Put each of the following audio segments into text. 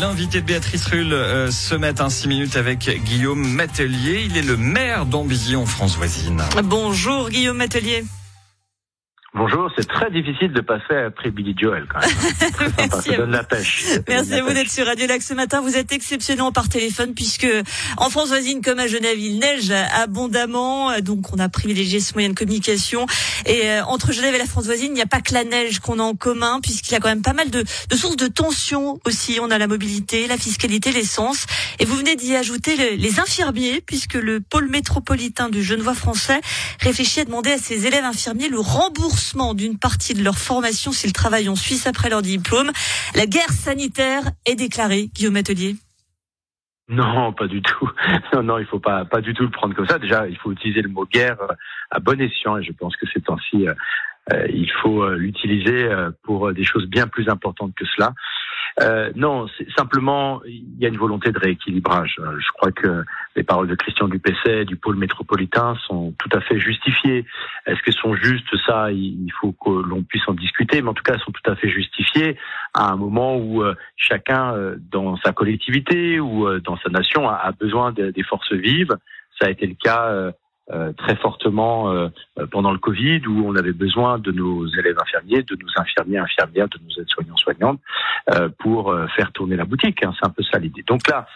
l'invité de Béatrice Rulle euh, ce matin, 6 minutes avec Guillaume Matelier. Il est le maire d'Ambilly en France voisine. Bonjour Guillaume Matelier. Bonjour, c'est très difficile de passer après Billy Joel quand même. Merci Ça donne la pêche. Merci à vous d'être sur Radio Lac ce matin. Vous êtes exceptionnel par téléphone puisque en France voisine comme à Genève, il neige abondamment. Donc on a privilégié ce moyen de communication. Et euh, entre Genève et la France voisine, il n'y a pas que la neige qu'on a en commun puisqu'il y a quand même pas mal de, de, sources de tension aussi. On a la mobilité, la fiscalité, l'essence. Et vous venez d'y ajouter le, les infirmiers puisque le pôle métropolitain du Genevois français réfléchit à demander à ses élèves infirmiers le remboursement d'une partie de leur formation s'ils travaillent en Suisse après leur diplôme. La guerre sanitaire est déclarée, Guillaume Atelier. Non, pas du tout. Non, non, il faut pas, pas du tout le prendre comme ça. Déjà, il faut utiliser le mot guerre à bon escient et je pense que ces temps-ci, euh, il faut euh, l'utiliser euh, pour des choses bien plus importantes que cela. Euh, non, c'est simplement il y a une volonté de rééquilibrage. Euh, je crois que les paroles de Christian Dupesset du pôle métropolitain sont tout à fait justifiées. Est-ce qu'elles sont justes? Ça, il faut que l'on puisse en discuter, mais en tout cas, elles sont tout à fait justifiées à un moment où euh, chacun, dans sa collectivité ou dans sa nation, a, besoin des forces vives. Ça a été le cas euh, très fortement euh, pendant le Covid, où on avait besoin de nos élèves infirmiers, de nos infirmiers infirmières, de nos aides-soignants soignantes, euh, pour faire tourner la boutique. Hein, c'est un peu ça l'idée. Donc là,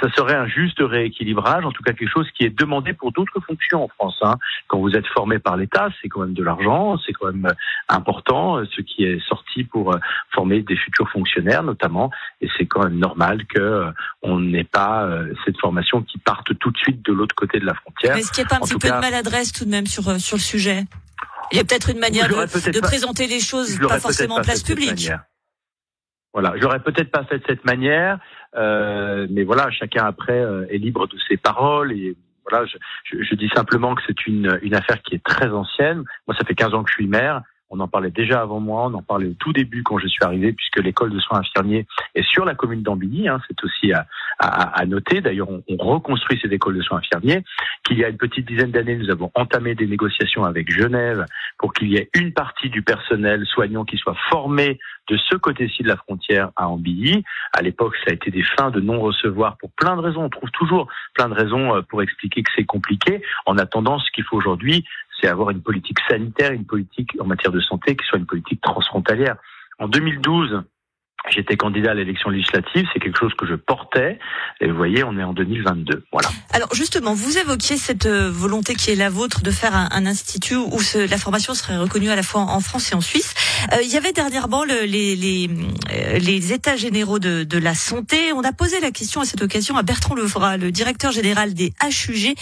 ça serait un juste rééquilibrage, en tout cas quelque chose qui est demandé pour d'autres fonctions en France. Hein. Quand vous êtes formé par l'État, c'est quand même de l'argent, c'est quand même important, ce qui est sorti pour euh, former des futurs fonctionnaires notamment, et c'est quand même normal que euh, on n'ait pas euh, cette formation qui parte tout de suite de l'autre côté de la frontière. Mais est-ce qu'il n'y a pas un petit peu de maladresse tout de même sur, sur le sujet Il y a peut-être une manière de, de présenter les choses, pas forcément en place publique. Voilà, j'aurais peut-être pas fait de cette manière, euh, mais voilà, chacun après euh, est libre de ses paroles et voilà, je, je, je dis simplement que c'est une, une affaire qui est très ancienne. Moi, ça fait 15 ans que je suis maire. On en parlait déjà avant moi, on en parlait au tout début quand je suis arrivé, puisque l'école de soins infirmiers est sur la commune d'Ambilly. Hein, c'est aussi à, à, à noter. D'ailleurs, on, on, reconstruit cette école de soins infirmiers. Qu'il y a une petite dizaine d'années, nous avons entamé des négociations avec Genève pour qu'il y ait une partie du personnel soignant qui soit formé de ce côté-ci de la frontière à Ambilly. À l'époque, ça a été des fins de non-recevoir pour plein de raisons. On trouve toujours plein de raisons euh, pour expliquer que c'est compliqué. En attendant, ce qu'il faut aujourd'hui, c'est avoir une politique sanitaire, une politique en matière de santé qui soit une politique transfrontalière. En 2012, J'étais candidat à l'élection législative, c'est quelque chose que je portais. Et vous voyez, on est en 2022. Voilà. Alors justement, vous évoquiez cette euh, volonté qui est la vôtre de faire un, un institut où ce, la formation serait reconnue à la fois en France et en Suisse. Euh, il y avait dernièrement le, les, les, euh, les, états généraux de, de, la santé. On a posé la question à cette occasion à Bertrand Levra, le directeur général des HUG,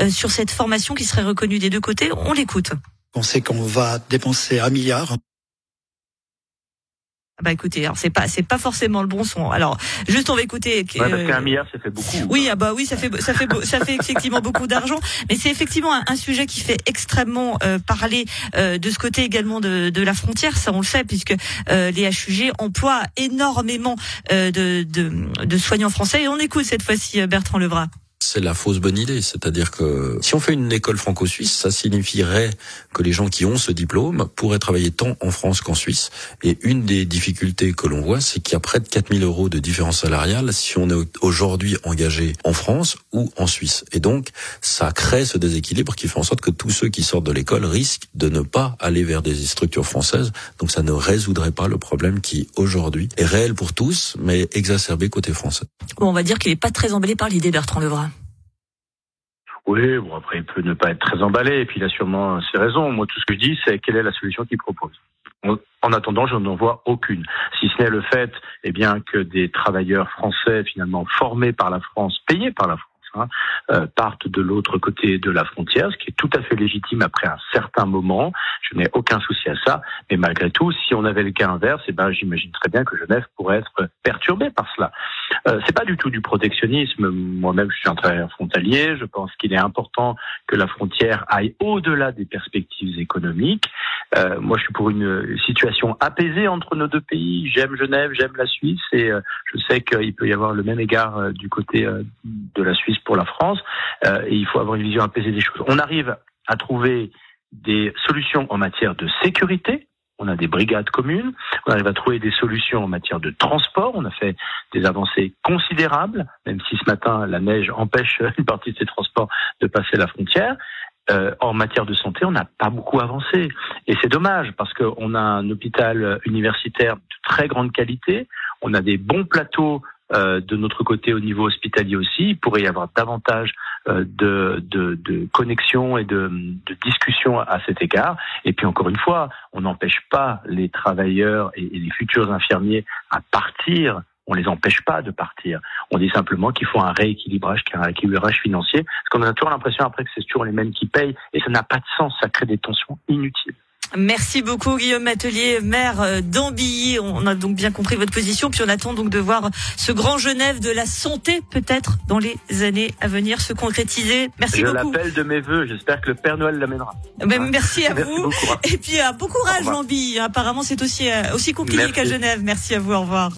euh, sur cette formation qui serait reconnue des deux côtés. On l'écoute. On sait qu'on va dépenser un milliard bah écoutez, alors c'est pas c'est pas forcément le bon son. Alors juste on va écouter. Ouais, parce qu'un milliard ça fait beaucoup. Oui ah bah oui ça fait ça fait ça fait effectivement beaucoup d'argent, mais c'est effectivement un, un, sujet qui fait extrêmement euh, parler euh, de ce côté également de, de la frontière, ça on le sait puisque euh, les HUG emploient énormément euh, de, de, de soignants français et on écoute cette fois-ci euh, Bertrand Levra c'est la fausse bonne idée. C'est-à-dire que si on fait une école franco-suisse, ça signifierait que les gens qui ont ce diplôme pourraient travailler tant en France qu'en Suisse. Et une des difficultés que l'on voit, c'est qu'il y a près de 4000 euros de différence salariale si on est aujourd'hui engagé en France ou en Suisse. Et donc, ça crée ce déséquilibre qui fait en sorte que tous ceux qui sortent de l'école risquent de ne pas aller vers des structures françaises. Donc, ça ne résoudrait pas le problème qui, aujourd'hui, est réel pour tous, mais exacerbé côté français. Bon, on va dire qu'il n'est pas très emballé par l'idée, Bertrand Levra. Oui, bon après il peut ne pas être très emballé et puis il a sûrement ses raisons. Moi tout ce que je dis c'est quelle est la solution qu'il propose. En attendant, je n'en vois aucune, si ce n'est le fait, eh bien, que des travailleurs français finalement formés par la France, payés par la France Hein, euh, partent de l'autre côté de la frontière, ce qui est tout à fait légitime après un certain moment. Je n'ai aucun souci à ça. Mais malgré tout, si on avait le cas inverse, eh ben, j'imagine très bien que Genève pourrait être perturbée par cela. Euh, c'est pas du tout du protectionnisme. Moi-même, je suis un travailleur frontalier. Je pense qu'il est important que la frontière aille au-delà des perspectives économiques. Euh, moi, je suis pour une situation apaisée entre nos deux pays. J'aime Genève, j'aime la Suisse, et euh, je sais qu'il peut y avoir le même égard euh, du côté euh, de la Suisse pour la France, euh, et il faut avoir une vision apaisée des choses. On arrive à trouver des solutions en matière de sécurité, on a des brigades communes, on arrive à trouver des solutions en matière de transport, on a fait des avancées considérables, même si ce matin la neige empêche une partie de ces transports de passer la frontière. Euh, en matière de santé, on n'a pas beaucoup avancé. Et c'est dommage parce qu'on a un hôpital universitaire de très grande qualité, on a des bons plateaux euh, de notre côté au niveau hospitalier aussi. Il pourrait y avoir davantage euh, de, de, connexions et de, de discussions à cet égard. Et puis encore une fois, on n'empêche pas les travailleurs et les futurs infirmiers à partir on les empêche pas de partir. On dit simplement qu'il faut un rééquilibrage, un rééquilibrage financier, parce qu'on a toujours l'impression après que c'est toujours les mêmes qui payent, et ça n'a pas de sens, ça crée des tensions inutiles. Merci beaucoup Guillaume Atelier, maire euh, d'Ambilly. On a donc bien compris votre position, puis on attend donc de voir ce grand Genève de la santé peut-être dans les années à venir se concrétiser. Merci beaucoup. Je l'appelle de mes voeux. J'espère que le Père Noël l'amènera. Ben, merci à vous. Et puis euh, bon courage Ambilly. Apparemment c'est aussi euh, aussi compliqué qu'à Genève. Merci à vous. Au revoir.